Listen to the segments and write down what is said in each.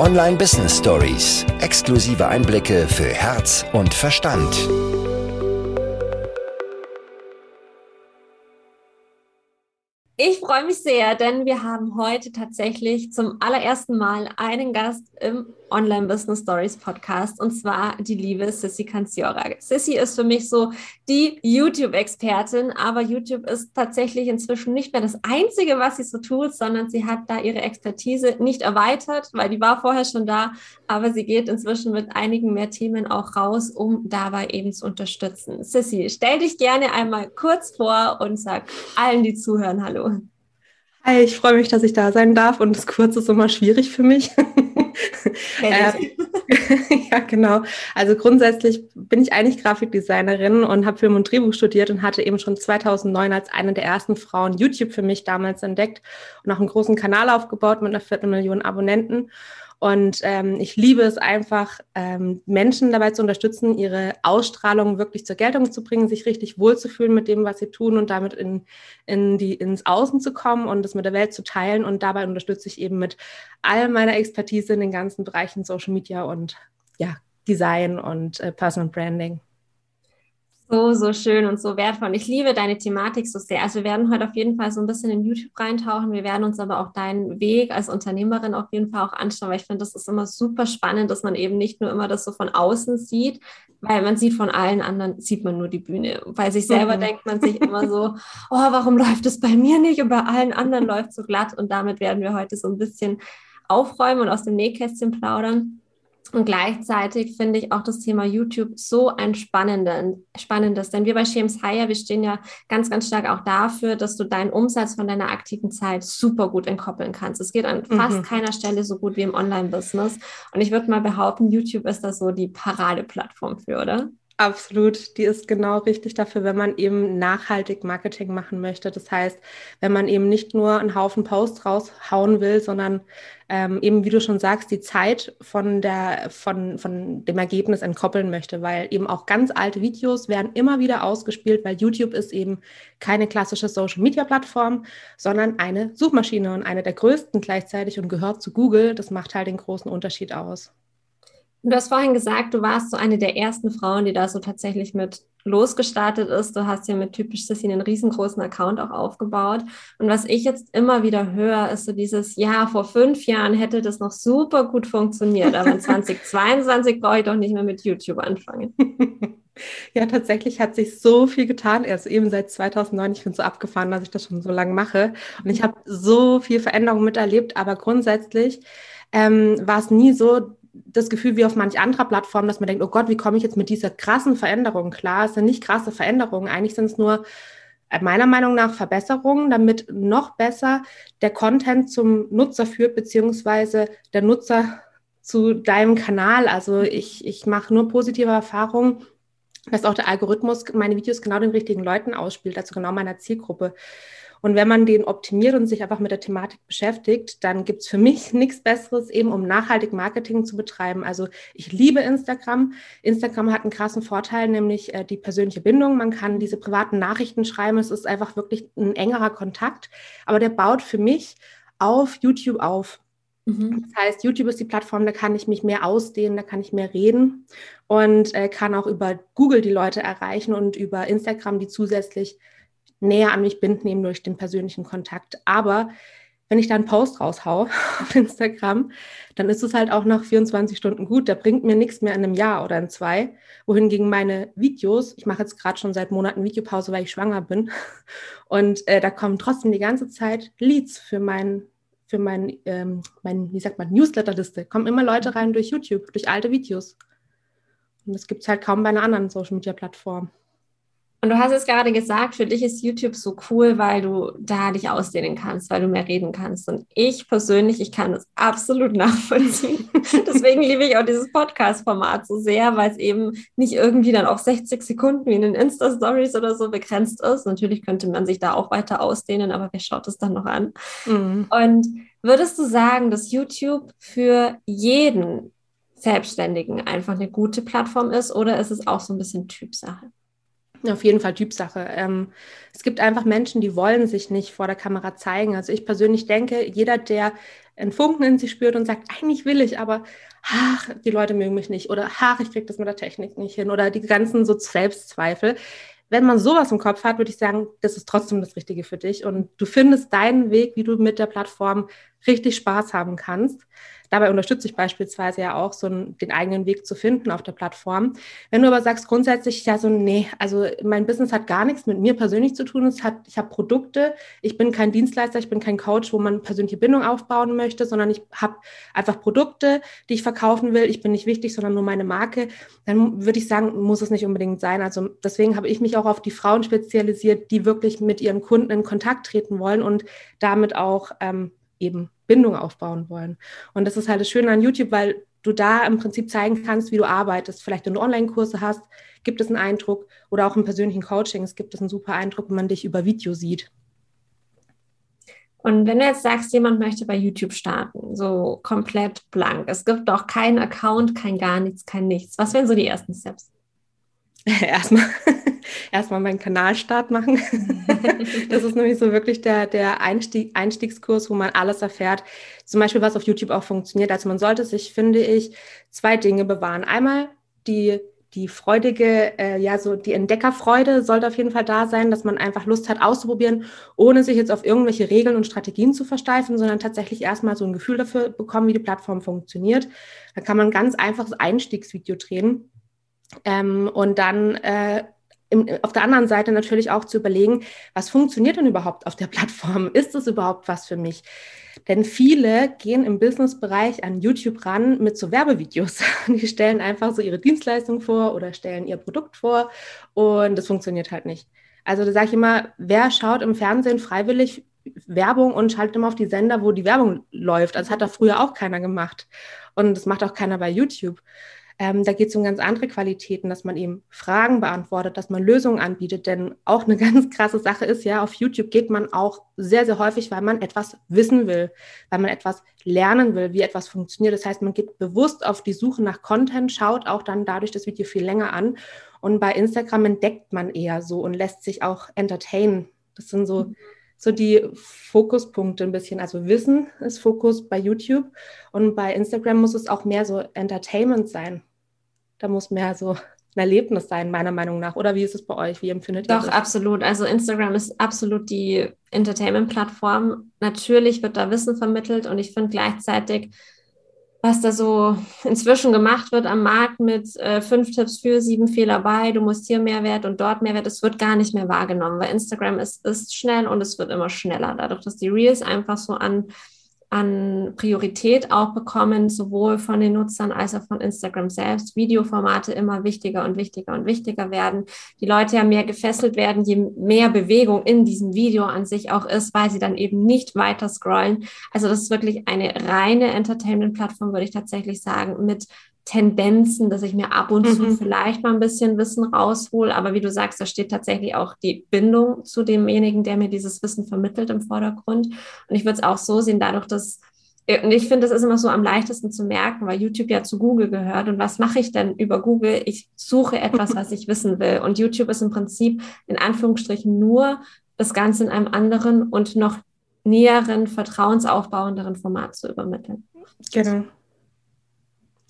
Online Business Stories. Exklusive Einblicke für Herz und Verstand. Ich freue mich sehr, denn wir haben heute tatsächlich zum allerersten Mal einen Gast im Online Business Stories Podcast und zwar die liebe Sissy Canziora. Sissy ist für mich so die YouTube-Expertin, aber YouTube ist tatsächlich inzwischen nicht mehr das Einzige, was sie so tut, sondern sie hat da ihre Expertise nicht erweitert, weil die war vorher schon da, aber sie geht inzwischen mit einigen mehr Themen auch raus, um dabei eben zu unterstützen. Sissy, stell dich gerne einmal kurz vor und sag allen, die zuhören, hallo. Hi, ich freue mich, dass ich da sein darf und das Kurz ist immer schwierig für mich. äh, ja, genau. Also grundsätzlich bin ich eigentlich Grafikdesignerin und habe Film und Drehbuch studiert und hatte eben schon 2009 als eine der ersten Frauen YouTube für mich damals entdeckt und auch einen großen Kanal aufgebaut mit einer Viertelmillion Abonnenten. Und ähm, ich liebe es einfach, ähm, Menschen dabei zu unterstützen, ihre Ausstrahlung wirklich zur Geltung zu bringen, sich richtig wohlzufühlen mit dem, was sie tun und damit in, in die, ins Außen zu kommen und es mit der Welt zu teilen. Und dabei unterstütze ich eben mit all meiner Expertise in den ganzen Bereichen Social Media und ja, Design und äh, Personal Branding. So, so schön und so wertvoll. Ich liebe deine Thematik so sehr. Also wir werden heute auf jeden Fall so ein bisschen in YouTube reintauchen. Wir werden uns aber auch deinen Weg als Unternehmerin auf jeden Fall auch anschauen, weil ich finde, das ist immer super spannend, dass man eben nicht nur immer das so von außen sieht, weil man sieht von allen anderen, sieht man nur die Bühne. Bei sich selber mhm. denkt man sich immer so, oh, warum läuft es bei mir nicht und bei allen anderen läuft so glatt. Und damit werden wir heute so ein bisschen aufräumen und aus dem Nähkästchen plaudern. Und gleichzeitig finde ich auch das Thema YouTube so ein spannendes, denn wir bei Shames Hire, wir stehen ja ganz, ganz stark auch dafür, dass du deinen Umsatz von deiner aktiven Zeit super gut entkoppeln kannst. Es geht an mhm. fast keiner Stelle so gut wie im Online-Business. Und ich würde mal behaupten, YouTube ist da so die Paradeplattform für, oder? Absolut, die ist genau richtig dafür, wenn man eben nachhaltig Marketing machen möchte. Das heißt, wenn man eben nicht nur einen Haufen Posts raushauen will, sondern ähm, eben, wie du schon sagst, die Zeit von, der, von, von dem Ergebnis entkoppeln möchte, weil eben auch ganz alte Videos werden immer wieder ausgespielt, weil YouTube ist eben keine klassische Social-Media-Plattform, sondern eine Suchmaschine und eine der größten gleichzeitig und gehört zu Google. Das macht halt den großen Unterschied aus. Du hast vorhin gesagt, du warst so eine der ersten Frauen, die da so tatsächlich mit losgestartet ist. Du hast ja mit typisch Sissy einen riesengroßen Account auch aufgebaut. Und was ich jetzt immer wieder höre, ist so dieses, ja, vor fünf Jahren hätte das noch super gut funktioniert, aber in 2022 brauche ich doch nicht mehr mit YouTube anfangen. Ja, tatsächlich hat sich so viel getan, erst eben seit 2009. Ich bin so abgefahren, dass ich das schon so lange mache. Und ich habe so viel Veränderung miterlebt, aber grundsätzlich ähm, war es nie so, das Gefühl wie auf manch anderer Plattform, dass man denkt, oh Gott, wie komme ich jetzt mit dieser krassen Veränderung klar? Es sind nicht krasse Veränderungen, eigentlich sind es nur äh, meiner Meinung nach Verbesserungen, damit noch besser der Content zum Nutzer führt, beziehungsweise der Nutzer zu deinem Kanal. Also ich, ich mache nur positive Erfahrungen, dass auch der Algorithmus meine Videos genau den richtigen Leuten ausspielt, also genau meiner Zielgruppe. Und wenn man den optimiert und sich einfach mit der Thematik beschäftigt, dann gibt es für mich nichts Besseres, eben um nachhaltig Marketing zu betreiben. Also ich liebe Instagram. Instagram hat einen krassen Vorteil, nämlich äh, die persönliche Bindung. Man kann diese privaten Nachrichten schreiben. Es ist einfach wirklich ein engerer Kontakt. Aber der baut für mich auf YouTube auf. Mhm. Das heißt, YouTube ist die Plattform, da kann ich mich mehr ausdehnen, da kann ich mehr reden und äh, kann auch über Google die Leute erreichen und über Instagram die zusätzlich näher an mich binden, eben durch den persönlichen Kontakt. Aber wenn ich da einen Post raushau auf Instagram, dann ist es halt auch nach 24 Stunden gut. Der bringt mir nichts mehr in einem Jahr oder in zwei. Wohingegen meine Videos, ich mache jetzt gerade schon seit Monaten Videopause, weil ich schwanger bin. Und äh, da kommen trotzdem die ganze Zeit Leads für mein, für mein, ähm, mein wie sagt man, Newsletterliste. Kommen immer Leute rein durch YouTube, durch alte Videos. Und das gibt es halt kaum bei einer anderen Social Media Plattform. Und du hast es gerade gesagt, für dich ist YouTube so cool, weil du da dich ausdehnen kannst, weil du mehr reden kannst. Und ich persönlich, ich kann das absolut nachvollziehen. Deswegen liebe ich auch dieses Podcast-Format so sehr, weil es eben nicht irgendwie dann auf 60 Sekunden wie in den Insta-Stories oder so begrenzt ist. Natürlich könnte man sich da auch weiter ausdehnen, aber wer schaut es dann noch an? Mhm. Und würdest du sagen, dass YouTube für jeden Selbstständigen einfach eine gute Plattform ist oder ist es auch so ein bisschen Typsache? Auf jeden Fall Typsache. Ähm, es gibt einfach Menschen, die wollen sich nicht vor der Kamera zeigen. Also ich persönlich denke, jeder, der einen Funken in sich spürt und sagt, eigentlich will ich, aber ach, die Leute mögen mich nicht oder ach, ich kriege das mit der Technik nicht hin oder die ganzen so Selbstzweifel. Wenn man sowas im Kopf hat, würde ich sagen, das ist trotzdem das Richtige für dich und du findest deinen Weg, wie du mit der Plattform richtig Spaß haben kannst. Dabei unterstütze ich beispielsweise ja auch so einen, den eigenen Weg zu finden auf der Plattform. Wenn du aber sagst grundsätzlich, ja so, nee, also mein Business hat gar nichts mit mir persönlich zu tun. Es hat, ich habe Produkte, ich bin kein Dienstleister, ich bin kein Coach, wo man persönliche Bindung aufbauen möchte, sondern ich habe einfach Produkte, die ich verkaufen will. Ich bin nicht wichtig, sondern nur meine Marke. Dann würde ich sagen, muss es nicht unbedingt sein. Also deswegen habe ich mich auch auf die Frauen spezialisiert, die wirklich mit ihren Kunden in Kontakt treten wollen und damit auch ähm, eben Bindung aufbauen wollen. Und das ist halt das Schöne an YouTube, weil du da im Prinzip zeigen kannst, wie du arbeitest. Vielleicht, wenn du Online-Kurse hast, gibt es einen Eindruck oder auch im persönlichen Coaching, es gibt es einen super Eindruck, wenn man dich über Video sieht. Und wenn du jetzt sagst, jemand möchte bei YouTube starten, so komplett blank, es gibt auch keinen Account, kein gar nichts, kein nichts. Was wären so die ersten Steps? erstmal, erstmal meinen Kanalstart machen. das ist nämlich so wirklich der, der Einstieg, Einstiegskurs, wo man alles erfährt. Zum Beispiel, was auf YouTube auch funktioniert. Also man sollte sich, finde ich, zwei Dinge bewahren. Einmal die, die freudige, äh, ja, so die Entdeckerfreude sollte auf jeden Fall da sein, dass man einfach Lust hat auszuprobieren, ohne sich jetzt auf irgendwelche Regeln und Strategien zu versteifen, sondern tatsächlich erstmal so ein Gefühl dafür bekommen, wie die Plattform funktioniert. Da kann man ein ganz einfaches Einstiegsvideo drehen ähm, und dann äh, im, auf der anderen Seite natürlich auch zu überlegen, was funktioniert denn überhaupt auf der Plattform? Ist es überhaupt was für mich? Denn viele gehen im Businessbereich an YouTube ran mit so Werbevideos. Die stellen einfach so ihre Dienstleistung vor oder stellen ihr Produkt vor und das funktioniert halt nicht. Also da sage ich immer, wer schaut im Fernsehen freiwillig Werbung und schaltet immer auf die Sender, wo die Werbung läuft? Das hat da früher auch keiner gemacht. Und das macht auch keiner bei YouTube. Ähm, da geht es um ganz andere Qualitäten, dass man eben Fragen beantwortet, dass man Lösungen anbietet. Denn auch eine ganz krasse Sache ist ja, auf YouTube geht man auch sehr, sehr häufig, weil man etwas wissen will, weil man etwas lernen will, wie etwas funktioniert. Das heißt, man geht bewusst auf die Suche nach Content, schaut auch dann dadurch das Video viel länger an. Und bei Instagram entdeckt man eher so und lässt sich auch entertainen. Das sind so. Mhm so die Fokuspunkte ein bisschen. Also Wissen ist Fokus bei YouTube und bei Instagram muss es auch mehr so Entertainment sein. Da muss mehr so ein Erlebnis sein, meiner Meinung nach. Oder wie ist es bei euch? Wie empfindet ihr Doch, das? Doch, absolut. Also Instagram ist absolut die Entertainment-Plattform. Natürlich wird da Wissen vermittelt und ich finde gleichzeitig, was da so inzwischen gemacht wird am Markt mit äh, fünf Tipps für, sieben Fehler bei, du musst hier Mehrwert und dort Mehrwert, es wird gar nicht mehr wahrgenommen, weil Instagram ist, ist schnell und es wird immer schneller. Dadurch, dass die Reels einfach so an an Priorität auch bekommen, sowohl von den Nutzern als auch von Instagram selbst. Videoformate immer wichtiger und wichtiger und wichtiger werden. Die Leute ja mehr gefesselt werden, je mehr Bewegung in diesem Video an sich auch ist, weil sie dann eben nicht weiter scrollen. Also das ist wirklich eine reine Entertainment-Plattform, würde ich tatsächlich sagen, mit Tendenzen, dass ich mir ab und mhm. zu vielleicht mal ein bisschen Wissen raushol. Aber wie du sagst, da steht tatsächlich auch die Bindung zu demjenigen, der mir dieses Wissen vermittelt im Vordergrund. Und ich würde es auch so sehen, dadurch, dass äh, und ich finde, das ist immer so am leichtesten zu merken, weil YouTube ja zu Google gehört. Und was mache ich denn über Google? Ich suche etwas, was ich wissen will. Und YouTube ist im Prinzip in Anführungsstrichen nur das Ganze in einem anderen und noch näheren, vertrauensaufbauenderen Format zu übermitteln. Genau.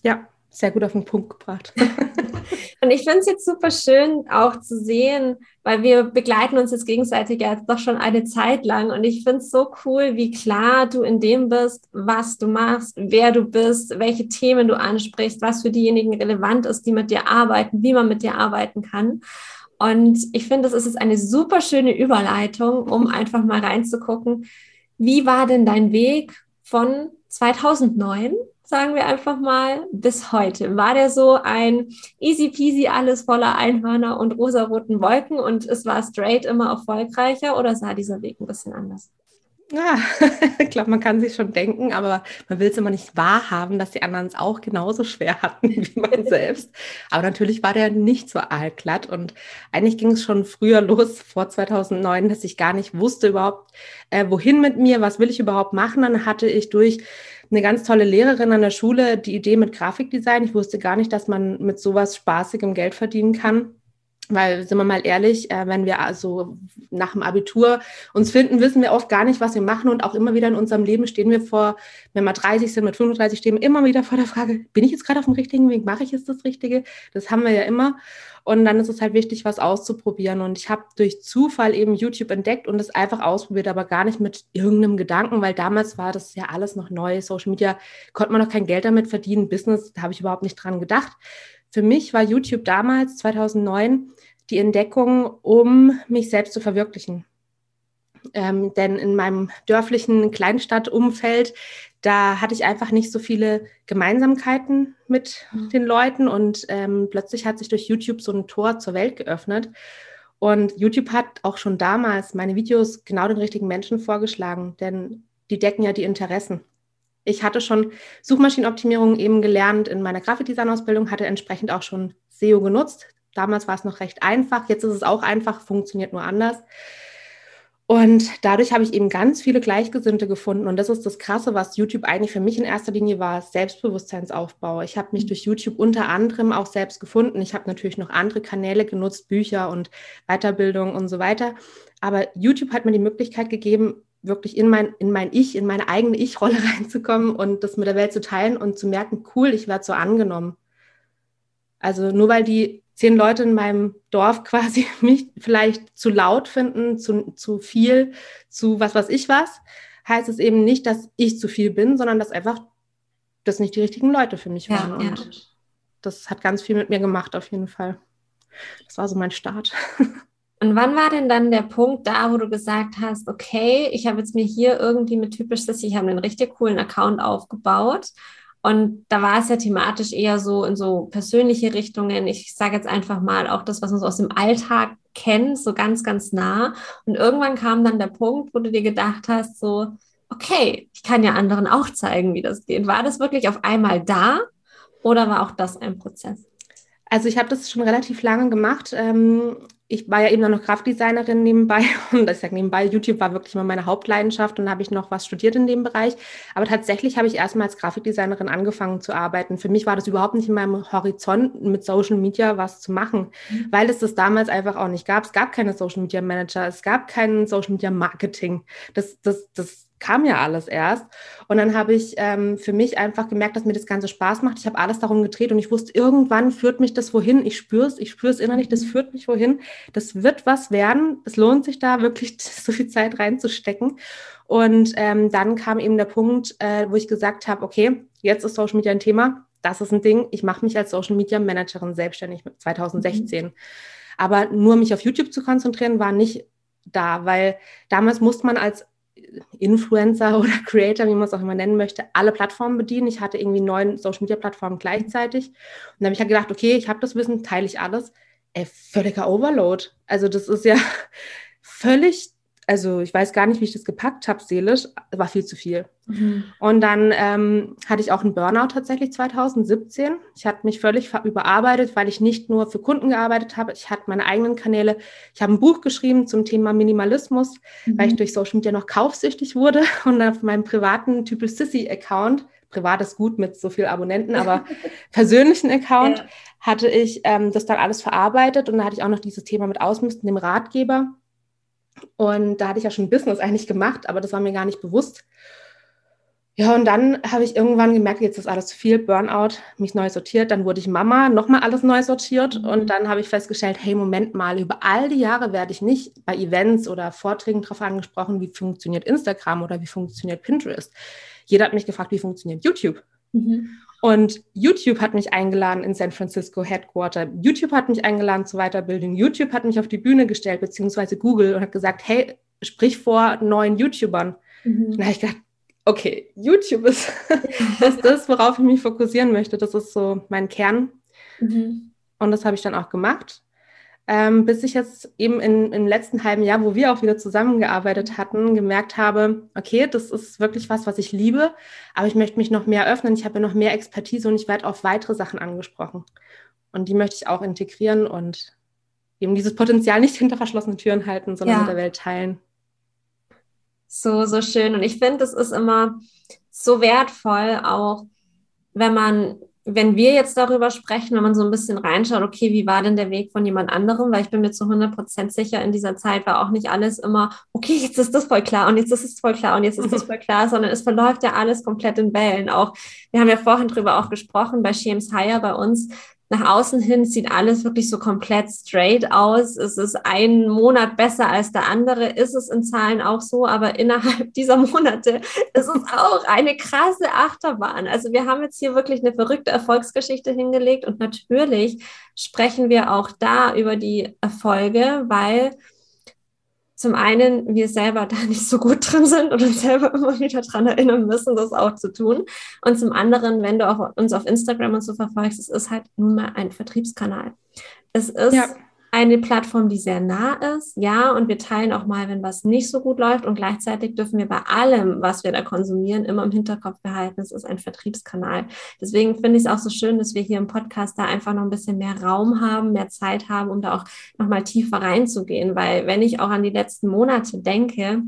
Ja, sehr gut auf den Punkt gebracht. Und ich finde es jetzt super schön auch zu sehen, weil wir begleiten uns jetzt gegenseitig ja doch schon eine Zeit lang. Und ich finde es so cool, wie klar du in dem bist, was du machst, wer du bist, welche Themen du ansprichst, was für diejenigen relevant ist, die mit dir arbeiten, wie man mit dir arbeiten kann. Und ich finde, das ist jetzt eine super schöne Überleitung, um einfach mal reinzugucken, wie war denn dein Weg von 2009 sagen wir einfach mal, bis heute? War der so ein easy peasy, alles voller Einhörner und rosaroten Wolken und es war straight immer erfolgreicher oder sah dieser Weg ein bisschen anders? Ja, ich glaube, man kann sich schon denken, aber man will es immer nicht wahrhaben, dass die anderen es auch genauso schwer hatten wie man selbst. Aber natürlich war der nicht so allglatt und eigentlich ging es schon früher los, vor 2009, dass ich gar nicht wusste überhaupt, äh, wohin mit mir, was will ich überhaupt machen. Dann hatte ich durch eine ganz tolle Lehrerin an der Schule die Idee mit Grafikdesign. Ich wusste gar nicht, dass man mit sowas spaßigem Geld verdienen kann. Weil, sind wir mal ehrlich, äh, wenn wir also nach dem Abitur uns finden, wissen wir oft gar nicht, was wir machen. Und auch immer wieder in unserem Leben stehen wir vor, wenn wir 30 sind, mit 35 stehen wir immer wieder vor der Frage, bin ich jetzt gerade auf dem richtigen Weg? Mache ich jetzt das Richtige? Das haben wir ja immer. Und dann ist es halt wichtig, was auszuprobieren. Und ich habe durch Zufall eben YouTube entdeckt und es einfach ausprobiert, aber gar nicht mit irgendeinem Gedanken, weil damals war das ja alles noch neu. Social Media konnte man noch kein Geld damit verdienen. Business, da habe ich überhaupt nicht dran gedacht. Für mich war YouTube damals, 2009, die Entdeckung, um mich selbst zu verwirklichen. Ähm, denn in meinem dörflichen Kleinstadtumfeld, da hatte ich einfach nicht so viele Gemeinsamkeiten mit mhm. den Leuten und ähm, plötzlich hat sich durch YouTube so ein Tor zur Welt geöffnet. Und YouTube hat auch schon damals meine Videos genau den richtigen Menschen vorgeschlagen, denn die decken ja die Interessen ich hatte schon Suchmaschinenoptimierung eben gelernt in meiner Grafikdesign-Ausbildung, hatte entsprechend auch schon SEO genutzt. Damals war es noch recht einfach, jetzt ist es auch einfach, funktioniert nur anders. Und dadurch habe ich eben ganz viele Gleichgesinnte gefunden. Und das ist das Krasse, was YouTube eigentlich für mich in erster Linie war, Selbstbewusstseinsaufbau. Ich habe mich durch YouTube unter anderem auch selbst gefunden. Ich habe natürlich noch andere Kanäle genutzt, Bücher und Weiterbildung und so weiter. Aber YouTube hat mir die Möglichkeit gegeben, wirklich in mein, in mein Ich, in meine eigene Ich-Rolle reinzukommen und das mit der Welt zu teilen und zu merken, cool, ich werde so angenommen. Also nur weil die zehn Leute in meinem Dorf quasi mich vielleicht zu laut finden, zu, zu viel, zu was weiß ich was, heißt es eben nicht, dass ich zu viel bin, sondern dass einfach das nicht die richtigen Leute für mich waren. Ja, und ja. das hat ganz viel mit mir gemacht, auf jeden Fall. Das war so mein Start. Und wann war denn dann der Punkt da, wo du gesagt hast, okay, ich habe jetzt mir hier irgendwie mit typisch Sissy, ich habe einen richtig coolen Account aufgebaut. Und da war es ja thematisch eher so in so persönliche Richtungen. Ich sage jetzt einfach mal auch das, was uns aus dem Alltag kennt, so ganz, ganz nah. Und irgendwann kam dann der Punkt, wo du dir gedacht hast, so, okay, ich kann ja anderen auch zeigen, wie das geht. War das wirklich auf einmal da oder war auch das ein Prozess? Also ich habe das schon relativ lange gemacht. Ähm, ich war ja eben noch Grafikdesignerin nebenbei und ich sage nebenbei, YouTube war wirklich mal meine Hauptleidenschaft und habe ich noch was studiert in dem Bereich. Aber tatsächlich habe ich erstmal als Grafikdesignerin angefangen zu arbeiten. Für mich war das überhaupt nicht in meinem Horizont, mit Social Media was zu machen, mhm. weil es das damals einfach auch nicht gab. Es gab keine Social Media Manager, es gab kein Social Media Marketing. Das, das, das kam ja alles erst. Und dann habe ich ähm, für mich einfach gemerkt, dass mir das Ganze Spaß macht. Ich habe alles darum gedreht und ich wusste, irgendwann führt mich das wohin. Ich spüre es, ich spüre es innerlich, das mhm. führt mich wohin. Das wird was werden. Es lohnt sich da wirklich so viel Zeit reinzustecken. Und ähm, dann kam eben der Punkt, äh, wo ich gesagt habe, okay, jetzt ist Social Media ein Thema. Das ist ein Ding. Ich mache mich als Social Media Managerin selbstständig 2016. Mhm. Aber nur mich auf YouTube zu konzentrieren, war nicht da, weil damals musste man als Influencer oder Creator, wie man es auch immer nennen möchte, alle Plattformen bedienen. Ich hatte irgendwie neun Social Media Plattformen gleichzeitig. Und dann habe ich halt gedacht, okay, ich habe das Wissen, teile ich alles. Ey, völliger Overload. Also das ist ja völlig also ich weiß gar nicht, wie ich das gepackt habe, seelisch, war viel zu viel. Mhm. Und dann ähm, hatte ich auch einen Burnout tatsächlich 2017. Ich hatte mich völlig überarbeitet, weil ich nicht nur für Kunden gearbeitet habe, ich hatte meine eigenen Kanäle. Ich habe ein Buch geschrieben zum Thema Minimalismus, mhm. weil ich durch Social Media noch kaufsüchtig wurde und auf meinem privaten Typel Sissy-Account, privat ist gut mit so vielen Abonnenten, aber persönlichen Account, ja. hatte ich ähm, das dann alles verarbeitet und da hatte ich auch noch dieses Thema mit Ausmisten, dem Ratgeber und da hatte ich ja schon Business eigentlich gemacht, aber das war mir gar nicht bewusst. Ja, und dann habe ich irgendwann gemerkt, jetzt ist alles zu viel, Burnout, mich neu sortiert. Dann wurde ich Mama, nochmal alles neu sortiert. Mhm. Und dann habe ich festgestellt, hey, Moment mal, über all die Jahre werde ich nicht bei Events oder Vorträgen darauf angesprochen, wie funktioniert Instagram oder wie funktioniert Pinterest. Jeder hat mich gefragt, wie funktioniert YouTube. Mhm. Und YouTube hat mich eingeladen in San Francisco Headquarter. YouTube hat mich eingeladen zur Weiterbildung. YouTube hat mich auf die Bühne gestellt, beziehungsweise Google und hat gesagt, hey, sprich vor neuen YouTubern. Mhm. Und da habe ich gedacht, okay, YouTube ist, ist das, worauf ich mich fokussieren möchte. Das ist so mein Kern. Mhm. Und das habe ich dann auch gemacht ähm, bis ich jetzt eben in, im letzten halben Jahr, wo wir auch wieder zusammengearbeitet hatten, gemerkt habe, okay, das ist wirklich was, was ich liebe, aber ich möchte mich noch mehr öffnen, ich habe noch mehr Expertise und ich werde auf weitere Sachen angesprochen. Und die möchte ich auch integrieren und eben dieses Potenzial nicht hinter verschlossenen Türen halten, sondern ja. mit der Welt teilen. So, so schön. Und ich finde, das ist immer so wertvoll, auch wenn man wenn wir jetzt darüber sprechen, wenn man so ein bisschen reinschaut, okay, wie war denn der Weg von jemand anderem? Weil ich bin mir zu 100 Prozent sicher, in dieser Zeit war auch nicht alles immer, okay, jetzt ist das voll klar und jetzt ist es voll klar und jetzt ist das voll klar, sondern es verläuft ja alles komplett in Wellen. Auch, wir haben ja vorhin drüber auch gesprochen, bei Shems Hire bei uns, nach außen hin sieht alles wirklich so komplett straight aus. Es ist ein Monat besser als der andere, ist es in Zahlen auch so, aber innerhalb dieser Monate ist es auch eine krasse Achterbahn. Also wir haben jetzt hier wirklich eine verrückte Erfolgsgeschichte hingelegt und natürlich sprechen wir auch da über die Erfolge, weil zum einen wir selber da nicht so gut drin sind und uns selber immer wieder daran erinnern müssen, das auch zu tun. Und zum anderen, wenn du auch uns auf Instagram und so verfolgst, es ist halt nun mal ein Vertriebskanal. Es ist ja eine Plattform, die sehr nah ist, ja, und wir teilen auch mal, wenn was nicht so gut läuft und gleichzeitig dürfen wir bei allem, was wir da konsumieren, immer im Hinterkopf behalten, es ist ein Vertriebskanal. Deswegen finde ich es auch so schön, dass wir hier im Podcast da einfach noch ein bisschen mehr Raum haben, mehr Zeit haben, um da auch nochmal tiefer reinzugehen, weil wenn ich auch an die letzten Monate denke,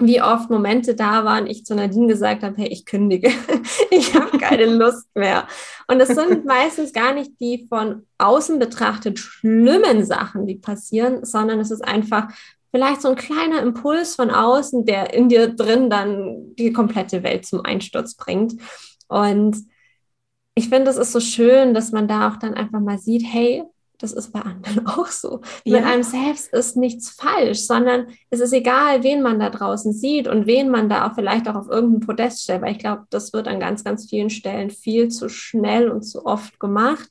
wie oft Momente da waren, ich zu Nadine gesagt habe, hey, ich kündige, ich habe keine Lust mehr. Und es sind meistens gar nicht die von außen betrachtet schlimmen Sachen, die passieren, sondern es ist einfach vielleicht so ein kleiner Impuls von außen, der in dir drin dann die komplette Welt zum Einsturz bringt. Und ich finde, es ist so schön, dass man da auch dann einfach mal sieht, hey, das ist bei anderen auch so. Ja. Mit einem selbst ist nichts falsch, sondern es ist egal, wen man da draußen sieht und wen man da auch vielleicht auch auf irgendein Podest stellt, weil ich glaube, das wird an ganz, ganz vielen Stellen viel zu schnell und zu oft gemacht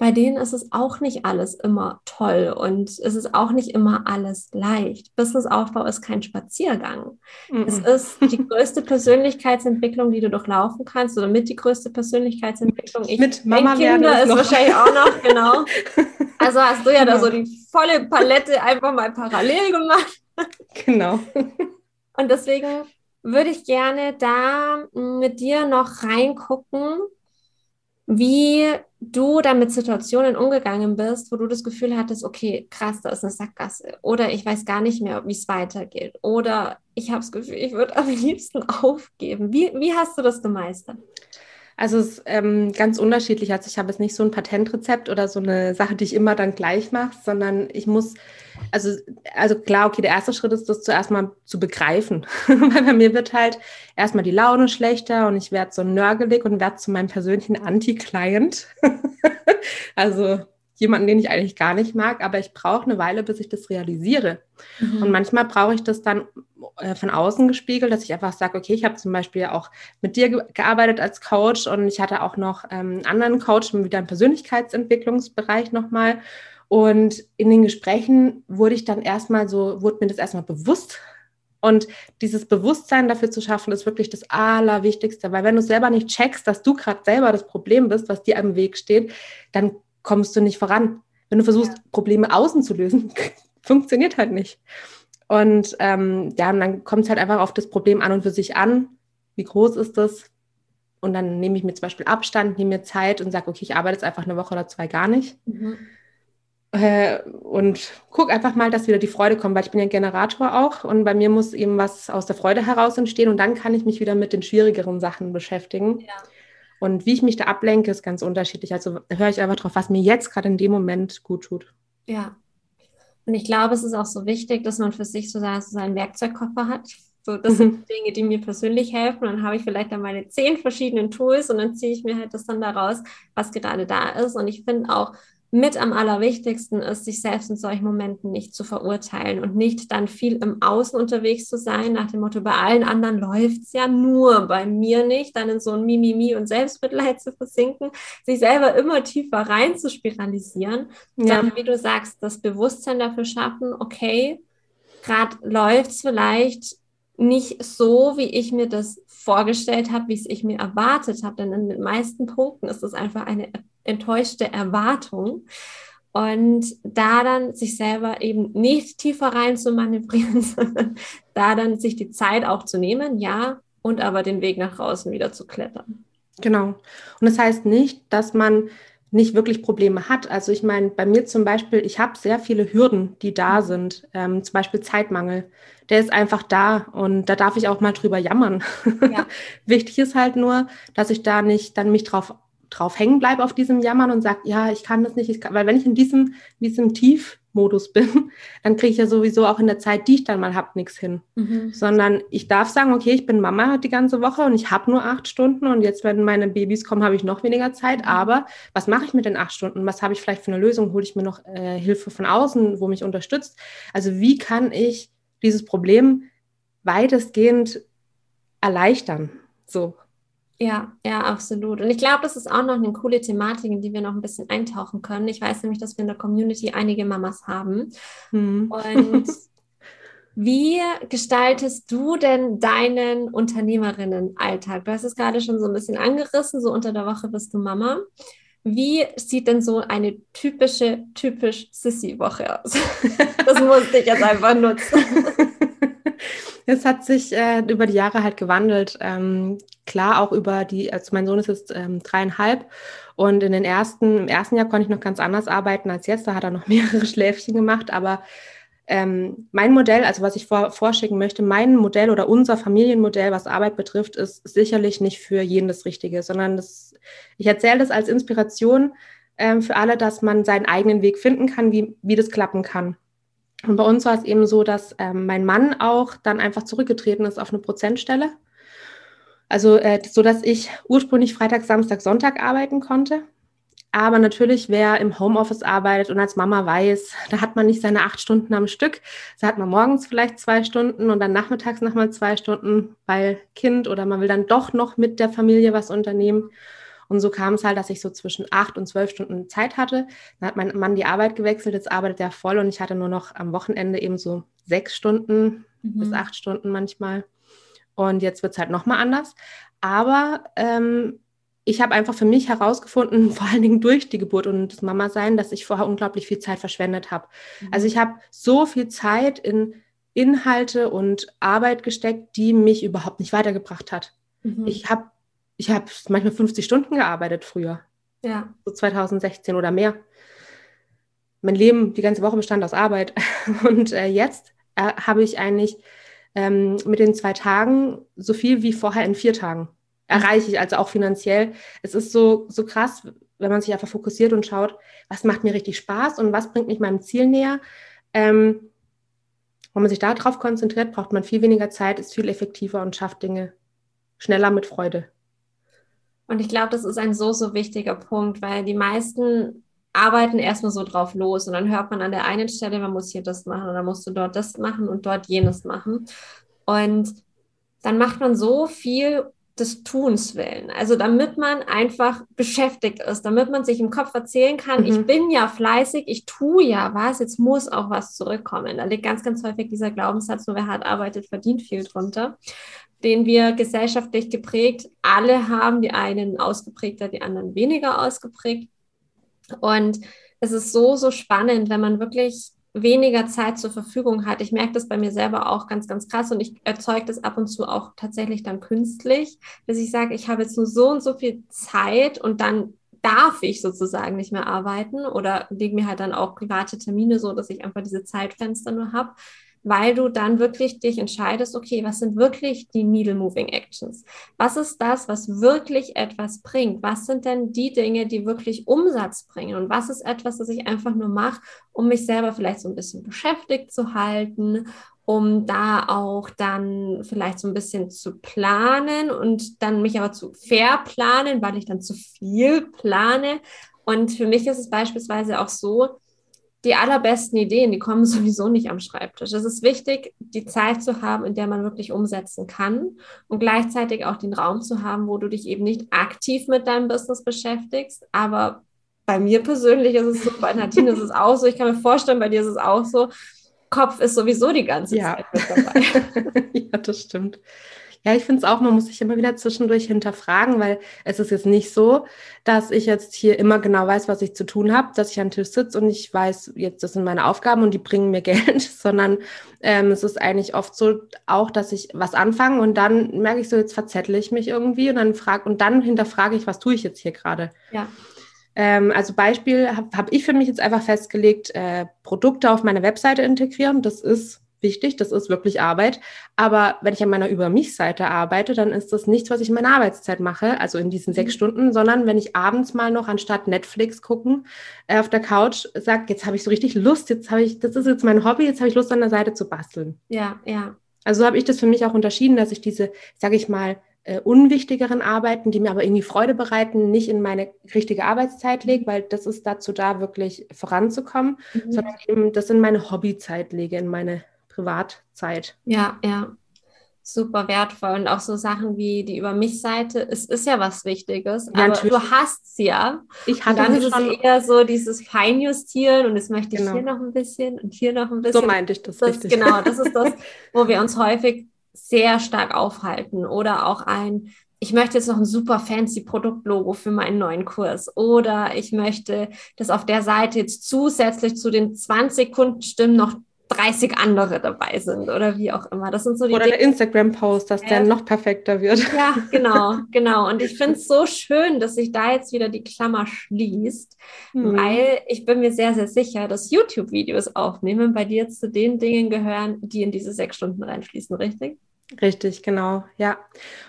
bei denen ist es auch nicht alles immer toll und es ist auch nicht immer alles leicht. Businessaufbau ist kein Spaziergang. Mm -mm. Es ist die größte Persönlichkeitsentwicklung, die du durchlaufen kannst oder mit die größte Persönlichkeitsentwicklung. Ich mit Mama Kinder ist noch. wahrscheinlich auch noch, genau. Also hast du ja genau. da so die volle Palette einfach mal parallel gemacht. Genau. Und deswegen würde ich gerne da mit dir noch reingucken, wie du dann mit Situationen umgegangen bist, wo du das Gefühl hattest, okay, krass, da ist eine Sackgasse oder ich weiß gar nicht mehr, wie es weitergeht oder ich habe das Gefühl, ich würde am liebsten aufgeben. Wie, wie hast du das gemeistert? Also es ist ähm, ganz unterschiedlich. Also ich habe jetzt nicht so ein Patentrezept oder so eine Sache, die ich immer dann gleich mache, sondern ich muss, also, also klar, okay, der erste Schritt ist, das zuerst mal zu begreifen. Weil bei mir wird halt erstmal die Laune schlechter und ich werde so nörgelig und werde zu meinem persönlichen Anti-Client. also jemanden, den ich eigentlich gar nicht mag, aber ich brauche eine Weile, bis ich das realisiere. Mhm. Und manchmal brauche ich das dann äh, von außen gespiegelt, dass ich einfach sage, okay, ich habe zum Beispiel auch mit dir ge gearbeitet als Coach und ich hatte auch noch ähm, einen anderen Coach, wieder im Persönlichkeitsentwicklungsbereich nochmal. Und in den Gesprächen wurde ich dann erstmal so, wurde mir das erstmal bewusst. Und dieses Bewusstsein dafür zu schaffen, ist wirklich das Allerwichtigste, weil wenn du selber nicht checkst, dass du gerade selber das Problem bist, was dir am Weg steht, dann kommst du nicht voran. Wenn du versuchst, ja. Probleme außen zu lösen, funktioniert halt nicht. Und ähm, ja, und dann kommt es halt einfach auf das Problem an und für sich an. Wie groß ist das? Und dann nehme ich mir zum Beispiel Abstand, nehme mir Zeit und sage, okay, ich arbeite jetzt einfach eine Woche oder zwei gar nicht. Mhm. Äh, und guck einfach mal, dass wieder die Freude kommt, weil ich bin ja Generator auch und bei mir muss eben was aus der Freude heraus entstehen und dann kann ich mich wieder mit den schwierigeren Sachen beschäftigen. Ja. Und wie ich mich da ablenke, ist ganz unterschiedlich. Also höre ich einfach drauf, was mir jetzt gerade in dem Moment gut tut. Ja, und ich glaube, es ist auch so wichtig, dass man für sich so seinen Werkzeugkoffer hat. So, das sind Dinge, die mir persönlich helfen. Dann habe ich vielleicht dann meine zehn verschiedenen Tools und dann ziehe ich mir halt das dann daraus, was gerade da ist. Und ich finde auch, mit am allerwichtigsten ist, sich selbst in solchen Momenten nicht zu verurteilen und nicht dann viel im Außen unterwegs zu sein, nach dem Motto, bei allen anderen läuft es ja nur, bei mir nicht, dann in so ein Mimimi und Selbstmitleid zu versinken, sich selber immer tiefer rein zu spiralisieren, ja. sondern wie du sagst, das Bewusstsein dafür schaffen, okay, gerade läuft es vielleicht nicht so, wie ich mir das vorgestellt habe, wie es ich mir erwartet habe. Denn in den meisten Punkten ist es einfach eine enttäuschte Erwartung. Und da dann sich selber eben nicht tiefer rein zu manövrieren, sondern da dann sich die Zeit auch zu nehmen, ja, und aber den Weg nach draußen wieder zu klettern. Genau. Und das heißt nicht, dass man nicht wirklich Probleme hat. Also ich meine, bei mir zum Beispiel, ich habe sehr viele Hürden, die da sind. Ähm, zum Beispiel Zeitmangel. Der ist einfach da und da darf ich auch mal drüber jammern. Ja. Wichtig ist halt nur, dass ich da nicht dann mich drauf drauf hängen bleibe auf diesem Jammern und sage, ja, ich kann das nicht, ich kann, weil wenn ich in diesem, diesem Tiefmodus bin, dann kriege ich ja sowieso auch in der Zeit, die ich dann mal habe, nichts hin. Mhm. Sondern ich darf sagen, okay, ich bin Mama die ganze Woche und ich habe nur acht Stunden und jetzt, wenn meine Babys kommen, habe ich noch weniger Zeit. Mhm. Aber was mache ich mit den acht Stunden? Was habe ich vielleicht für eine Lösung? Hole ich mir noch äh, Hilfe von außen, wo mich unterstützt? Also wie kann ich dieses Problem weitestgehend erleichtern? So. Ja, ja, absolut. Und ich glaube, das ist auch noch eine coole Thematik, in die wir noch ein bisschen eintauchen können. Ich weiß nämlich, dass wir in der Community einige Mamas haben. Hm. Und wie gestaltest du denn deinen Unternehmerinnen-Alltag? Du hast es gerade schon so ein bisschen angerissen, so unter der Woche bist du Mama. Wie sieht denn so eine typische, typisch Sissy-Woche aus? das musste ich jetzt einfach nutzen. Es hat sich äh, über die Jahre halt gewandelt. Ähm, klar, auch über die, also mein Sohn ist jetzt ähm, dreieinhalb und in den ersten, im ersten Jahr konnte ich noch ganz anders arbeiten als jetzt. Da hat er noch mehrere Schläfchen gemacht, aber ähm, mein Modell, also was ich vor, vorschicken möchte, mein Modell oder unser Familienmodell, was Arbeit betrifft, ist sicherlich nicht für jeden das Richtige, sondern das, ich erzähle das als Inspiration ähm, für alle, dass man seinen eigenen Weg finden kann, wie, wie das klappen kann. Und bei uns war es eben so, dass ähm, mein Mann auch dann einfach zurückgetreten ist auf eine Prozentstelle. Also äh, so, dass ich ursprünglich Freitag, Samstag, Sonntag arbeiten konnte. Aber natürlich, wer im Homeoffice arbeitet und als Mama weiß, da hat man nicht seine acht Stunden am Stück. Da hat man morgens vielleicht zwei Stunden und dann nachmittags nochmal zwei Stunden, weil Kind oder man will dann doch noch mit der Familie was unternehmen. Und so kam es halt, dass ich so zwischen acht und zwölf Stunden Zeit hatte. Dann hat mein Mann die Arbeit gewechselt, jetzt arbeitet er voll und ich hatte nur noch am Wochenende eben so sechs Stunden mhm. bis acht Stunden manchmal. Und jetzt wird es halt nochmal anders. Aber ähm, ich habe einfach für mich herausgefunden, vor allen Dingen durch die Geburt und das Mama-Sein, dass ich vorher unglaublich viel Zeit verschwendet habe. Mhm. Also ich habe so viel Zeit in Inhalte und Arbeit gesteckt, die mich überhaupt nicht weitergebracht hat. Mhm. Ich habe ich habe manchmal 50 Stunden gearbeitet früher. Ja. So 2016 oder mehr. Mein Leben die ganze Woche bestand aus Arbeit. Und äh, jetzt äh, habe ich eigentlich ähm, mit den zwei Tagen so viel wie vorher in vier Tagen. Erreiche ich also auch finanziell. Es ist so, so krass, wenn man sich einfach fokussiert und schaut, was macht mir richtig Spaß und was bringt mich meinem Ziel näher. Ähm, wenn man sich darauf konzentriert, braucht man viel weniger Zeit, ist viel effektiver und schafft Dinge schneller mit Freude. Und ich glaube, das ist ein so, so wichtiger Punkt, weil die meisten arbeiten erstmal so drauf los und dann hört man an der einen Stelle, man muss hier das machen dann musst du dort das machen und dort jenes machen. Und dann macht man so viel des Tuns willen. Also damit man einfach beschäftigt ist, damit man sich im Kopf erzählen kann, mhm. ich bin ja fleißig, ich tue ja was, jetzt muss auch was zurückkommen. Da liegt ganz, ganz häufig dieser Glaubenssatz, nur wer hart arbeitet, verdient viel drunter den wir gesellschaftlich geprägt alle haben, die einen ausgeprägter, die anderen weniger ausgeprägt. Und es ist so, so spannend, wenn man wirklich weniger Zeit zur Verfügung hat. Ich merke das bei mir selber auch ganz, ganz krass und ich erzeuge das ab und zu auch tatsächlich dann künstlich, dass ich sage, ich habe jetzt nur so und so viel Zeit und dann darf ich sozusagen nicht mehr arbeiten oder lege mir halt dann auch private Termine so, dass ich einfach diese Zeitfenster nur habe weil du dann wirklich dich entscheidest, okay, was sind wirklich die Needle Moving Actions? Was ist das, was wirklich etwas bringt? Was sind denn die Dinge, die wirklich Umsatz bringen? Und was ist etwas, das ich einfach nur mache, um mich selber vielleicht so ein bisschen beschäftigt zu halten, um da auch dann vielleicht so ein bisschen zu planen und dann mich aber zu verplanen, weil ich dann zu viel plane. Und für mich ist es beispielsweise auch so, die allerbesten Ideen, die kommen sowieso nicht am Schreibtisch. Es ist wichtig, die Zeit zu haben, in der man wirklich umsetzen kann und gleichzeitig auch den Raum zu haben, wo du dich eben nicht aktiv mit deinem Business beschäftigst. Aber bei mir persönlich ist es so, bei Nadine ist es auch so. Ich kann mir vorstellen, bei dir ist es auch so. Kopf ist sowieso die ganze ja. Zeit mit dabei. ja, das stimmt. Ja, ich finde es auch, man muss sich immer wieder zwischendurch hinterfragen, weil es ist jetzt nicht so, dass ich jetzt hier immer genau weiß, was ich zu tun habe, dass ich an den Tisch sitze und ich weiß, jetzt das sind meine Aufgaben und die bringen mir Geld, sondern ähm, es ist eigentlich oft so auch, dass ich was anfange und dann merke ich so, jetzt verzettle ich mich irgendwie und dann frage und dann hinterfrage ich, was tue ich jetzt hier gerade. Ja. Ähm, also Beispiel habe hab ich für mich jetzt einfach festgelegt, äh, Produkte auf meine Webseite integrieren. Das ist wichtig, das ist wirklich Arbeit. Aber wenn ich an meiner Über mich-Seite arbeite, dann ist das nichts, was ich in meiner Arbeitszeit mache, also in diesen sechs mhm. Stunden, sondern wenn ich abends mal noch anstatt Netflix gucken äh, auf der Couch sage, jetzt habe ich so richtig Lust, jetzt habe ich, das ist jetzt mein Hobby, jetzt habe ich Lust an der Seite zu basteln. Ja, ja. Also habe ich das für mich auch unterschieden, dass ich diese, sage ich mal, äh, unwichtigeren Arbeiten, die mir aber irgendwie Freude bereiten, nicht in meine richtige Arbeitszeit lege, weil das ist dazu da, wirklich voranzukommen, mhm. sondern eben das in meine Hobbyzeit lege, in meine Privatzeit. Ja, ja. Super wertvoll. Und auch so Sachen wie die Über mich-Seite, es ist ja was Wichtiges, ja, aber natürlich. du hast sie ja. Ich hatte und dann ist es eher so dieses Feinjustieren und jetzt möchte ich genau. hier noch ein bisschen und hier noch ein bisschen. So meinte ich das, das richtig. Genau, das ist das, wo wir uns häufig sehr stark aufhalten. Oder auch ein, ich möchte jetzt noch ein super fancy Produktlogo für meinen neuen Kurs oder ich möchte, dass auf der Seite jetzt zusätzlich zu den 20 Kundenstimmen noch 30 andere dabei sind oder wie auch immer. Das sind so die Oder der Instagram-Post, dass der noch perfekter wird. Ja, genau, genau. Und ich finde es so schön, dass sich da jetzt wieder die Klammer schließt, mhm. weil ich bin mir sehr, sehr sicher, dass YouTube-Videos aufnehmen bei dir zu den Dingen gehören, die in diese sechs Stunden reinschließen, richtig? Richtig, genau, ja.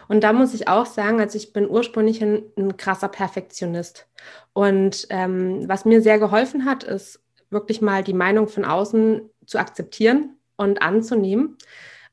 Und da muss ich auch sagen, also ich bin ursprünglich ein, ein krasser Perfektionist. Und ähm, was mir sehr geholfen hat, ist wirklich mal die Meinung von außen zu akzeptieren und anzunehmen,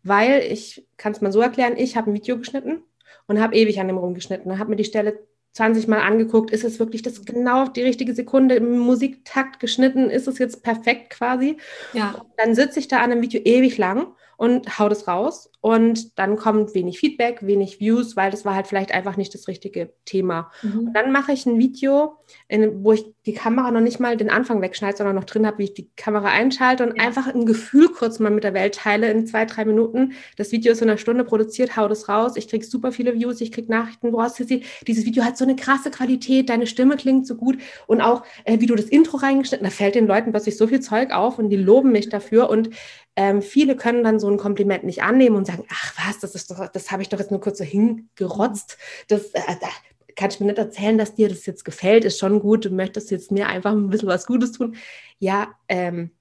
weil ich kann es mal so erklären, ich habe ein Video geschnitten und habe ewig an dem rumgeschnitten und habe mir die Stelle 20 Mal angeguckt, ist es wirklich das genau die richtige Sekunde im Musiktakt geschnitten, ist es jetzt perfekt quasi? Ja. Dann sitze ich da an einem Video ewig lang und hau das raus. Und dann kommt wenig Feedback, wenig Views, weil das war halt vielleicht einfach nicht das richtige Thema. Mhm. Und dann mache ich ein Video, in, wo ich die Kamera noch nicht mal den Anfang wegschneide, sondern noch drin habe, wie ich die Kamera einschalte und ja. einfach ein Gefühl kurz mal mit der Welt teile in zwei, drei Minuten. Das Video ist in einer Stunde produziert, hau das raus. Ich kriege super viele Views, ich kriege Nachrichten, hast Sissy, dieses Video hat so eine krasse Qualität, deine Stimme klingt so gut und auch, äh, wie du das Intro reingeschnitten, da fällt den Leuten plötzlich so viel Zeug auf und die loben mich dafür und ähm, viele können dann so ein Kompliment nicht annehmen und sagen, ach was, das ist doch, das habe ich doch jetzt nur kurz so hingerotzt. Das, äh, da kann ich mir nicht erzählen, dass dir das jetzt gefällt, ist schon gut, du möchtest jetzt mir einfach ein bisschen was Gutes tun. Ja, ähm,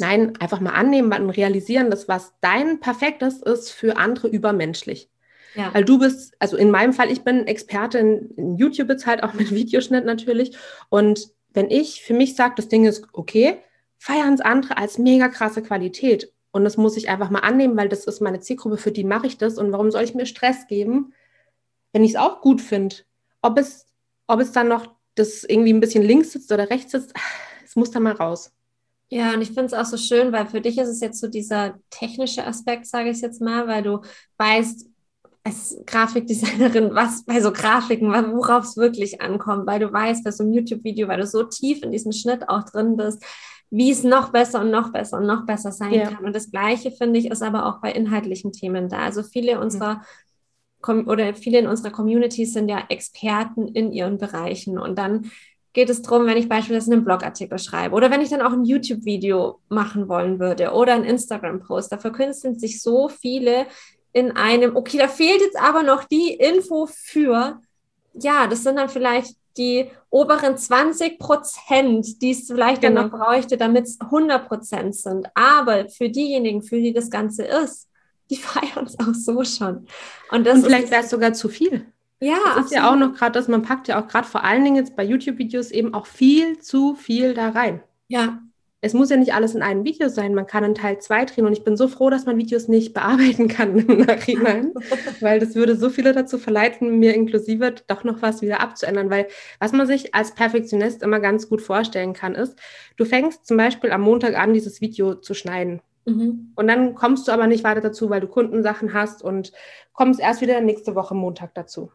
nein, einfach mal annehmen und realisieren, dass was dein Perfektes ist, für andere übermenschlich. Ja. Weil du bist, also in meinem Fall, ich bin Experte in, in YouTube jetzt halt auch mit Videoschnitt natürlich. Und wenn ich für mich sage, das Ding ist okay, feiern es andere als mega krasse Qualität. Und das muss ich einfach mal annehmen, weil das ist meine Zielgruppe, für die mache ich das. Und warum soll ich mir Stress geben, wenn ich es auch gut finde? Ob es, ob es dann noch das irgendwie ein bisschen links sitzt oder rechts sitzt, es muss dann mal raus. Ja, und ich finde es auch so schön, weil für dich ist es jetzt so dieser technische Aspekt, sage ich jetzt mal, weil du weißt, als Grafikdesignerin, was bei so Grafiken, worauf es wirklich ankommt, weil du weißt, bei so einem YouTube-Video, weil du so tief in diesem Schnitt auch drin bist, wie es noch besser und noch besser und noch besser sein ja. kann. Und das Gleiche, finde ich, ist aber auch bei inhaltlichen Themen da. Also viele unserer mhm. oder viele in unserer Community sind ja Experten in ihren Bereichen. Und dann geht es darum, wenn ich beispielsweise einen Blogartikel schreibe oder wenn ich dann auch ein YouTube-Video machen wollen würde oder ein Instagram-Post, da verkünsteln sich so viele in einem, okay, da fehlt jetzt aber noch die Info für, ja, das sind dann vielleicht die oberen 20 Prozent, die es vielleicht genau. dann noch bräuchte, damit es 100 Prozent sind. Aber für diejenigen, für die das Ganze ist, die feiern es auch so schon. Und, das Und vielleicht wäre es sogar zu viel. Ja, das ist absolut. ja auch noch gerade, dass man packt ja auch gerade vor allen Dingen jetzt bei YouTube-Videos eben auch viel zu viel da rein. Ja, es muss ja nicht alles in einem Video sein. Man kann einen Teil 2 drehen und ich bin so froh, dass man Videos nicht bearbeiten kann im Nachhinein, weil das würde so viele dazu verleiten, mir inklusive doch noch was wieder abzuändern. Weil was man sich als Perfektionist immer ganz gut vorstellen kann, ist, du fängst zum Beispiel am Montag an, dieses Video zu schneiden. Mhm. Und dann kommst du aber nicht weiter dazu, weil du Kundensachen hast und kommst erst wieder nächste Woche Montag dazu.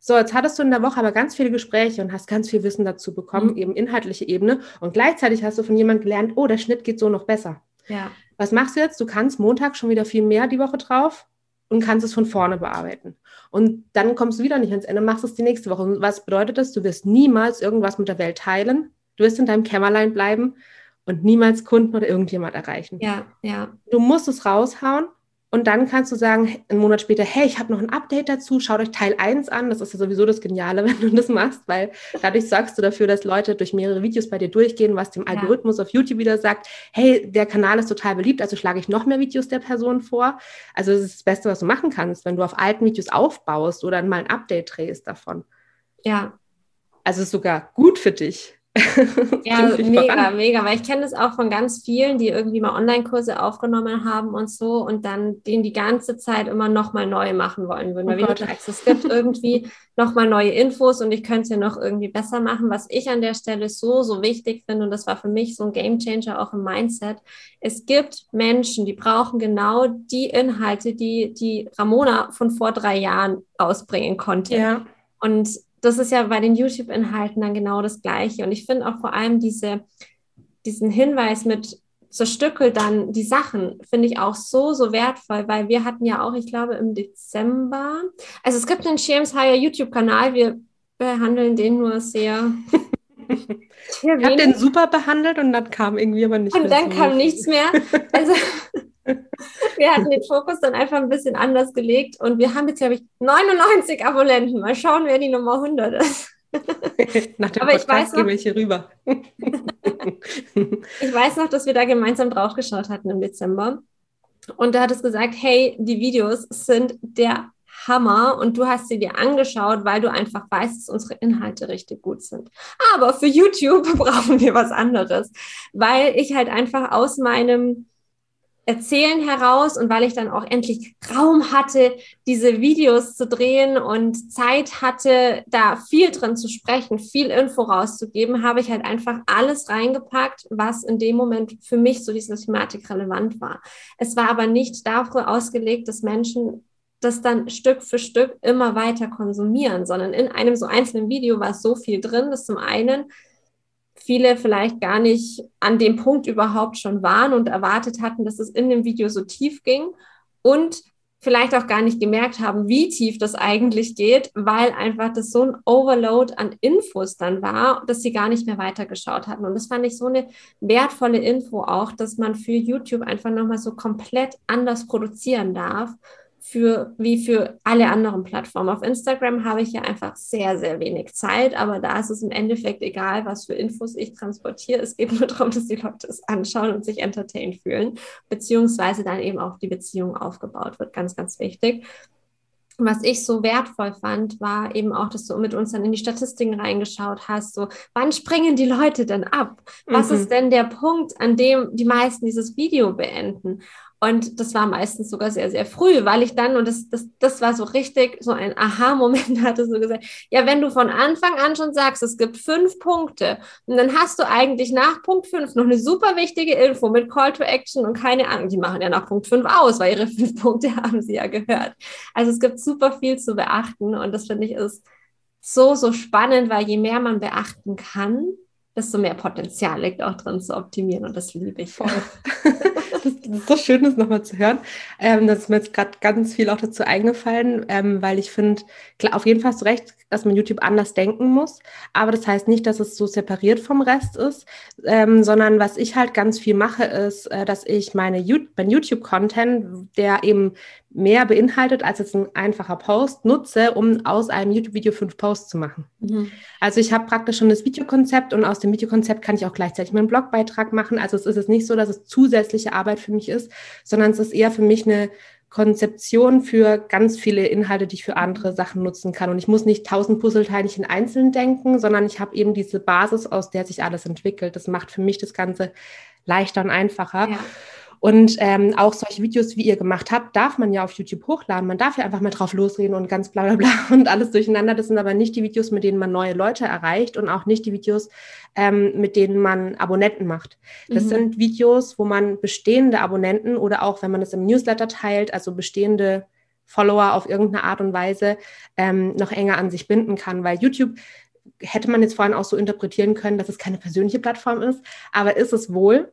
So, jetzt hattest du in der Woche aber ganz viele Gespräche und hast ganz viel Wissen dazu bekommen, mhm. eben inhaltliche Ebene. Und gleichzeitig hast du von jemandem gelernt, oh, der Schnitt geht so noch besser. Ja. Was machst du jetzt? Du kannst Montag schon wieder viel mehr die Woche drauf und kannst es von vorne bearbeiten. Und dann kommst du wieder nicht ans Ende, machst es die nächste Woche. Und was bedeutet das? Du wirst niemals irgendwas mit der Welt teilen. Du wirst in deinem Kämmerlein bleiben und niemals Kunden oder irgendjemand erreichen. Ja, ja. Du musst es raushauen Und dann kannst du sagen, einen Monat später, hey, ich habe noch ein Update dazu, schaut euch Teil 1 an. Das ist ja sowieso das Geniale, wenn du das machst, weil dadurch sorgst du dafür, dass Leute durch mehrere Videos bei dir durchgehen, was dem ja. Algorithmus auf YouTube wieder sagt, hey, der Kanal ist total beliebt, also schlage ich noch mehr Videos der Person vor. Also das ist das Beste, was du machen kannst, wenn du auf alten Videos aufbaust oder mal ein Update drehst davon. Ja. Also ist sogar gut für dich. ja, mega, mega, weil ich kenne das auch von ganz vielen, die irgendwie mal Online-Kurse aufgenommen haben und so und dann den die ganze Zeit immer nochmal neu machen wollen würden. Oh weil wie du sagst, es gibt irgendwie nochmal neue Infos und ich könnte es ja noch irgendwie besser machen. Was ich an der Stelle so, so wichtig finde und das war für mich so ein Gamechanger auch im Mindset. Es gibt Menschen, die brauchen genau die Inhalte, die die Ramona von vor drei Jahren ausbringen konnte. Ja. Und das ist ja bei den YouTube-Inhalten dann genau das Gleiche. Und ich finde auch vor allem diese, diesen Hinweis mit zerstückel dann die Sachen, finde ich auch so, so wertvoll, weil wir hatten ja auch, ich glaube, im Dezember, also es gibt einen James Hire YouTube-Kanal, wir behandeln den nur sehr. ich habe den super behandelt und dann kam irgendwie aber nicht und mehr. Und dann kam nichts mehr. Also wir hatten den Fokus dann einfach ein bisschen anders gelegt und wir haben jetzt, glaube ich, 99 Abonnenten. Mal schauen, wer die Nummer 100 ist. Nach dem Aber Podcast ich weiß noch, gehen wir hier rüber. ich weiß noch, dass wir da gemeinsam drauf geschaut hatten im Dezember. Und da hat es gesagt, hey, die Videos sind der Hammer und du hast sie dir angeschaut, weil du einfach weißt, dass unsere Inhalte richtig gut sind. Aber für YouTube brauchen wir was anderes, weil ich halt einfach aus meinem Erzählen heraus und weil ich dann auch endlich Raum hatte, diese Videos zu drehen und Zeit hatte, da viel drin zu sprechen, viel Info rauszugeben, habe ich halt einfach alles reingepackt, was in dem Moment für mich so diese Thematik relevant war. Es war aber nicht dafür ausgelegt, dass Menschen das dann Stück für Stück immer weiter konsumieren, sondern in einem so einzelnen Video war so viel drin, dass zum einen viele vielleicht gar nicht an dem Punkt überhaupt schon waren und erwartet hatten, dass es in dem Video so tief ging und vielleicht auch gar nicht gemerkt haben, wie tief das eigentlich geht, weil einfach das so ein Overload an Infos dann war, dass sie gar nicht mehr weitergeschaut hatten. Und das fand ich so eine wertvolle Info auch, dass man für YouTube einfach nochmal so komplett anders produzieren darf für, wie für alle anderen Plattformen. Auf Instagram habe ich ja einfach sehr, sehr wenig Zeit, aber da ist es im Endeffekt egal, was für Infos ich transportiere. Es geht nur darum, dass die Leute es anschauen und sich entertained fühlen, beziehungsweise dann eben auch die Beziehung aufgebaut wird. Ganz, ganz wichtig. Was ich so wertvoll fand, war eben auch, dass du mit uns dann in die Statistiken reingeschaut hast. So, wann springen die Leute denn ab? Was mhm. ist denn der Punkt, an dem die meisten dieses Video beenden? Und das war meistens sogar sehr, sehr früh, weil ich dann, und das, das, das war so richtig so ein Aha-Moment, hatte so gesagt, ja, wenn du von Anfang an schon sagst, es gibt fünf Punkte, und dann hast du eigentlich nach Punkt fünf noch eine super wichtige Info mit Call to Action und keine Ahnung, die machen ja nach Punkt fünf aus, weil ihre fünf Punkte haben sie ja gehört. Also es gibt super viel zu beachten und das finde ich ist so, so spannend, weil je mehr man beachten kann, desto mehr Potenzial liegt auch drin zu optimieren und das liebe ich. Voll. das, ist so schön, das nochmal zu hören. Ähm, das ist mir jetzt gerade ganz viel auch dazu eingefallen, ähm, weil ich finde, auf jeden Fall hast du recht, dass man YouTube anders denken muss. Aber das heißt nicht, dass es so separiert vom Rest ist, ähm, sondern was ich halt ganz viel mache, ist, äh, dass ich meine mein YouTube-Content, der eben mehr beinhaltet als jetzt ein einfacher Post, nutze, um aus einem YouTube-Video fünf Posts zu machen. Mhm. Also ich habe praktisch schon das Videokonzept und aus dem Videokonzept kann ich auch gleichzeitig meinen Blogbeitrag machen. Also es ist es nicht so, dass es zusätzliche Arbeit für mich ist, sondern es ist eher für mich eine Konzeption für ganz viele Inhalte, die ich für andere Sachen nutzen kann. Und ich muss nicht tausend Puzzleteilchen einzeln denken, sondern ich habe eben diese Basis, aus der sich alles entwickelt. Das macht für mich das Ganze leichter und einfacher. Ja. Und ähm, auch solche Videos, wie ihr gemacht habt, darf man ja auf YouTube hochladen. Man darf ja einfach mal drauf losreden und ganz bla bla bla und alles durcheinander. Das sind aber nicht die Videos, mit denen man neue Leute erreicht und auch nicht die Videos, ähm, mit denen man Abonnenten macht. Das mhm. sind Videos, wo man bestehende Abonnenten oder auch, wenn man es im Newsletter teilt, also bestehende Follower auf irgendeine Art und Weise ähm, noch enger an sich binden kann, weil YouTube hätte man jetzt vorhin auch so interpretieren können, dass es keine persönliche Plattform ist, aber ist es wohl.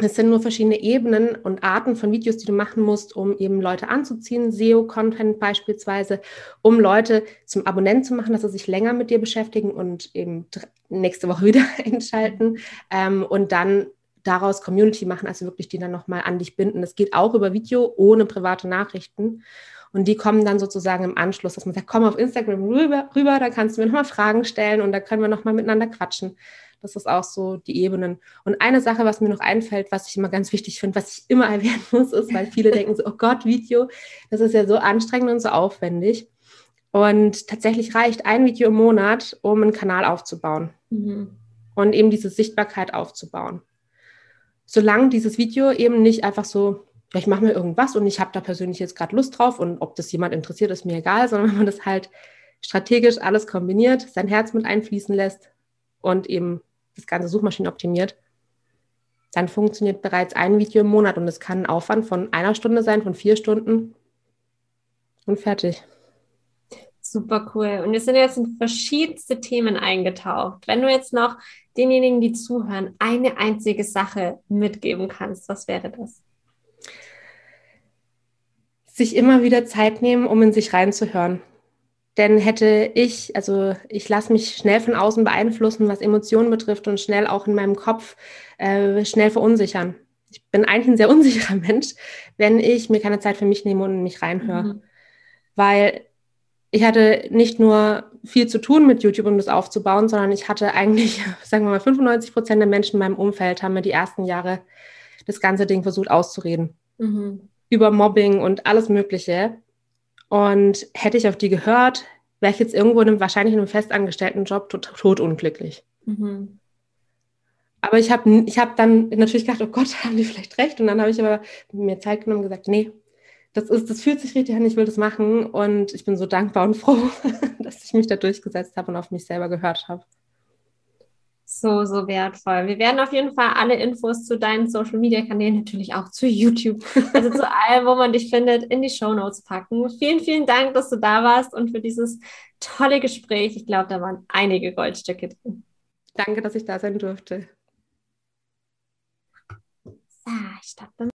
Es sind nur verschiedene Ebenen und Arten von Videos, die du machen musst, um eben Leute anzuziehen, SEO-Content beispielsweise, um Leute zum Abonnent zu machen, dass sie sich länger mit dir beschäftigen und eben nächste Woche wieder einschalten ähm, und dann daraus Community machen, also wirklich die dann nochmal an dich binden. Das geht auch über Video ohne private Nachrichten. Und die kommen dann sozusagen im Anschluss, dass man sagt, komm auf Instagram rüber, rüber da kannst du mir nochmal Fragen stellen und da können wir nochmal miteinander quatschen. Das ist auch so die Ebenen. Und eine Sache, was mir noch einfällt, was ich immer ganz wichtig finde, was ich immer erwähnen muss, ist, weil viele denken so, oh Gott, Video, das ist ja so anstrengend und so aufwendig. Und tatsächlich reicht ein Video im Monat, um einen Kanal aufzubauen mhm. und eben diese Sichtbarkeit aufzubauen. Solange dieses Video eben nicht einfach so, ja, ich mache mir irgendwas und ich habe da persönlich jetzt gerade Lust drauf und ob das jemand interessiert, ist mir egal, sondern wenn man das halt strategisch alles kombiniert, sein Herz mit einfließen lässt und eben das ganze Suchmaschinen optimiert, dann funktioniert bereits ein Video im Monat und es kann ein Aufwand von einer Stunde sein, von vier Stunden und fertig. Super cool. Und wir sind jetzt in verschiedenste Themen eingetaucht. Wenn du jetzt noch denjenigen, die zuhören, eine einzige Sache mitgeben kannst, was wäre das? Sich immer wieder Zeit nehmen, um in sich reinzuhören. Denn hätte ich, also ich lasse mich schnell von außen beeinflussen, was Emotionen betrifft und schnell auch in meinem Kopf äh, schnell verunsichern. Ich bin eigentlich ein sehr unsicherer Mensch, wenn ich mir keine Zeit für mich nehme und in mich reinhöre. Mhm. Weil ich hatte nicht nur viel zu tun mit YouTube, um das aufzubauen, sondern ich hatte eigentlich, sagen wir mal, 95 Prozent der Menschen in meinem Umfeld haben mir die ersten Jahre das ganze Ding versucht auszureden. Mhm. Über Mobbing und alles Mögliche. Und hätte ich auf die gehört, wäre ich jetzt irgendwo in einem, wahrscheinlich in einem festangestellten Job tot, unglücklich. Mhm. Aber ich habe ich hab dann natürlich gedacht, oh Gott, haben die vielleicht recht. Und dann habe ich aber mir Zeit genommen und gesagt, nee, das, ist, das fühlt sich richtig an, ich will das machen. Und ich bin so dankbar und froh, dass ich mich da durchgesetzt habe und auf mich selber gehört habe so, so wertvoll. Wir werden auf jeden Fall alle Infos zu deinen Social Media Kanälen, natürlich auch zu YouTube, also zu allem, wo man dich findet, in die Show Notes packen. Vielen, vielen Dank, dass du da warst und für dieses tolle Gespräch. Ich glaube, da waren einige Goldstücke drin. Danke, dass ich da sein durfte. So, ich stoppe.